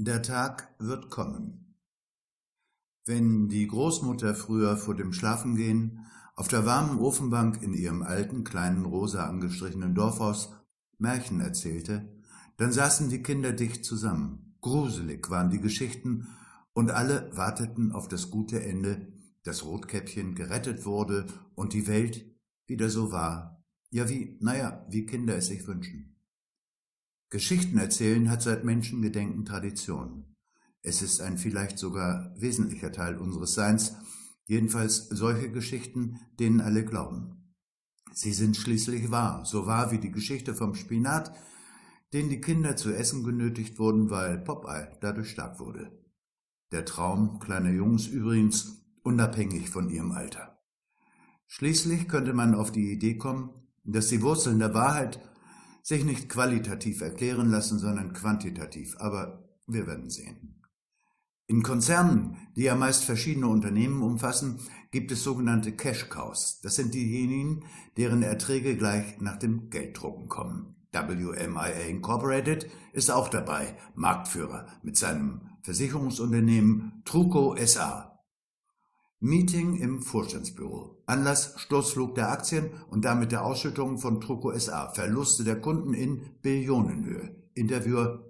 Der Tag wird kommen. Wenn die Großmutter früher vor dem Schlafengehen auf der warmen Ofenbank in ihrem alten, kleinen, rosa angestrichenen Dorfhaus Märchen erzählte, dann saßen die Kinder dicht zusammen. Gruselig waren die Geschichten und alle warteten auf das gute Ende, dass Rotkäppchen gerettet wurde und die Welt wieder so war. Ja, wie, naja, wie Kinder es sich wünschen. Geschichten erzählen hat seit Menschengedenken Tradition. Es ist ein vielleicht sogar wesentlicher Teil unseres Seins, jedenfalls solche Geschichten, denen alle glauben. Sie sind schließlich wahr, so wahr wie die Geschichte vom Spinat, den die Kinder zu essen genötigt wurden, weil Popeye dadurch stark wurde. Der Traum kleiner Jungs übrigens unabhängig von ihrem Alter. Schließlich könnte man auf die Idee kommen, dass die Wurzeln der Wahrheit sich nicht qualitativ erklären lassen, sondern quantitativ. Aber wir werden sehen. In Konzernen, die ja meist verschiedene Unternehmen umfassen, gibt es sogenannte Cash Cows. Das sind diejenigen, deren Erträge gleich nach dem Gelddrucken kommen. WMIA Incorporated ist auch dabei, Marktführer mit seinem Versicherungsunternehmen Truco SA. Meeting im Vorstandsbüro. Anlass Sturzflug der Aktien und damit der Ausschüttung von Truco SA. Verluste der Kunden in Billionenhöhe. Interviewer.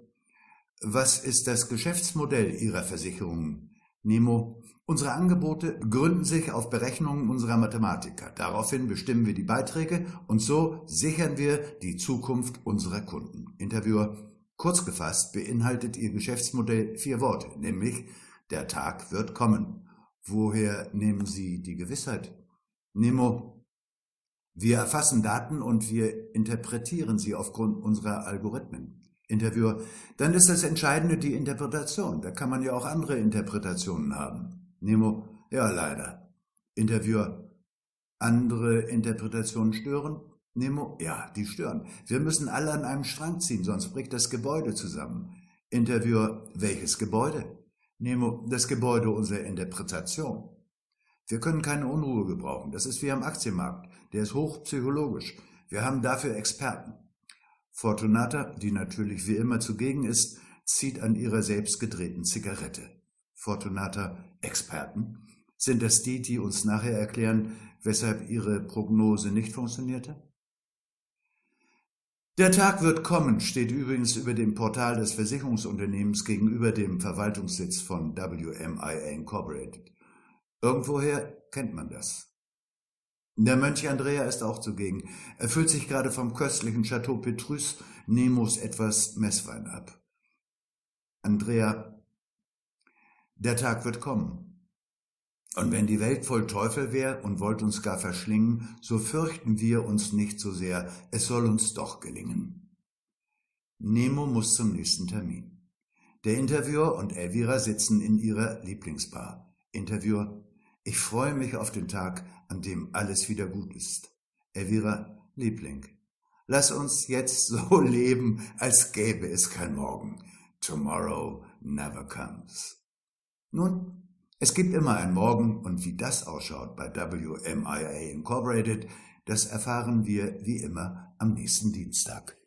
Was ist das Geschäftsmodell Ihrer Versicherungen? Nemo. Unsere Angebote gründen sich auf Berechnungen unserer Mathematiker. Daraufhin bestimmen wir die Beiträge und so sichern wir die Zukunft unserer Kunden. Interviewer. Kurz gefasst beinhaltet Ihr Geschäftsmodell vier Worte, nämlich der Tag wird kommen. Woher nehmen Sie die Gewissheit? Nemo, wir erfassen Daten und wir interpretieren sie aufgrund unserer Algorithmen. Interviewer, dann ist das Entscheidende die Interpretation. Da kann man ja auch andere Interpretationen haben. Nemo, ja leider. Interviewer, andere Interpretationen stören? Nemo, ja, die stören. Wir müssen alle an einem Strang ziehen, sonst bricht das Gebäude zusammen. Interviewer, welches Gebäude? Nemo, das Gebäude unserer Interpretation. Wir können keine Unruhe gebrauchen. Das ist wie am Aktienmarkt. Der ist hochpsychologisch. Wir haben dafür Experten. Fortunata, die natürlich wie immer zugegen ist, zieht an ihrer selbst gedrehten Zigarette. Fortunata, Experten? Sind das die, die uns nachher erklären, weshalb ihre Prognose nicht funktionierte? Der Tag wird kommen steht übrigens über dem Portal des Versicherungsunternehmens gegenüber dem Verwaltungssitz von WMIA Incorporated. Irgendwoher kennt man das. Der Mönch Andrea ist auch zugegen. Er füllt sich gerade vom köstlichen Chateau Petrus Nemos etwas Messwein ab. Andrea, der Tag wird kommen. Und wenn die Welt voll Teufel wäre und wollt uns gar verschlingen, so fürchten wir uns nicht so sehr, es soll uns doch gelingen. Nemo muss zum nächsten Termin. Der Interviewer und Elvira sitzen in ihrer Lieblingsbar. Interviewer, ich freue mich auf den Tag, an dem alles wieder gut ist. Elvira, Liebling, lass uns jetzt so leben, als gäbe es kein Morgen. Tomorrow never comes. Nun, es gibt immer ein Morgen und wie das ausschaut bei WMIA Incorporated, das erfahren wir wie immer am nächsten Dienstag.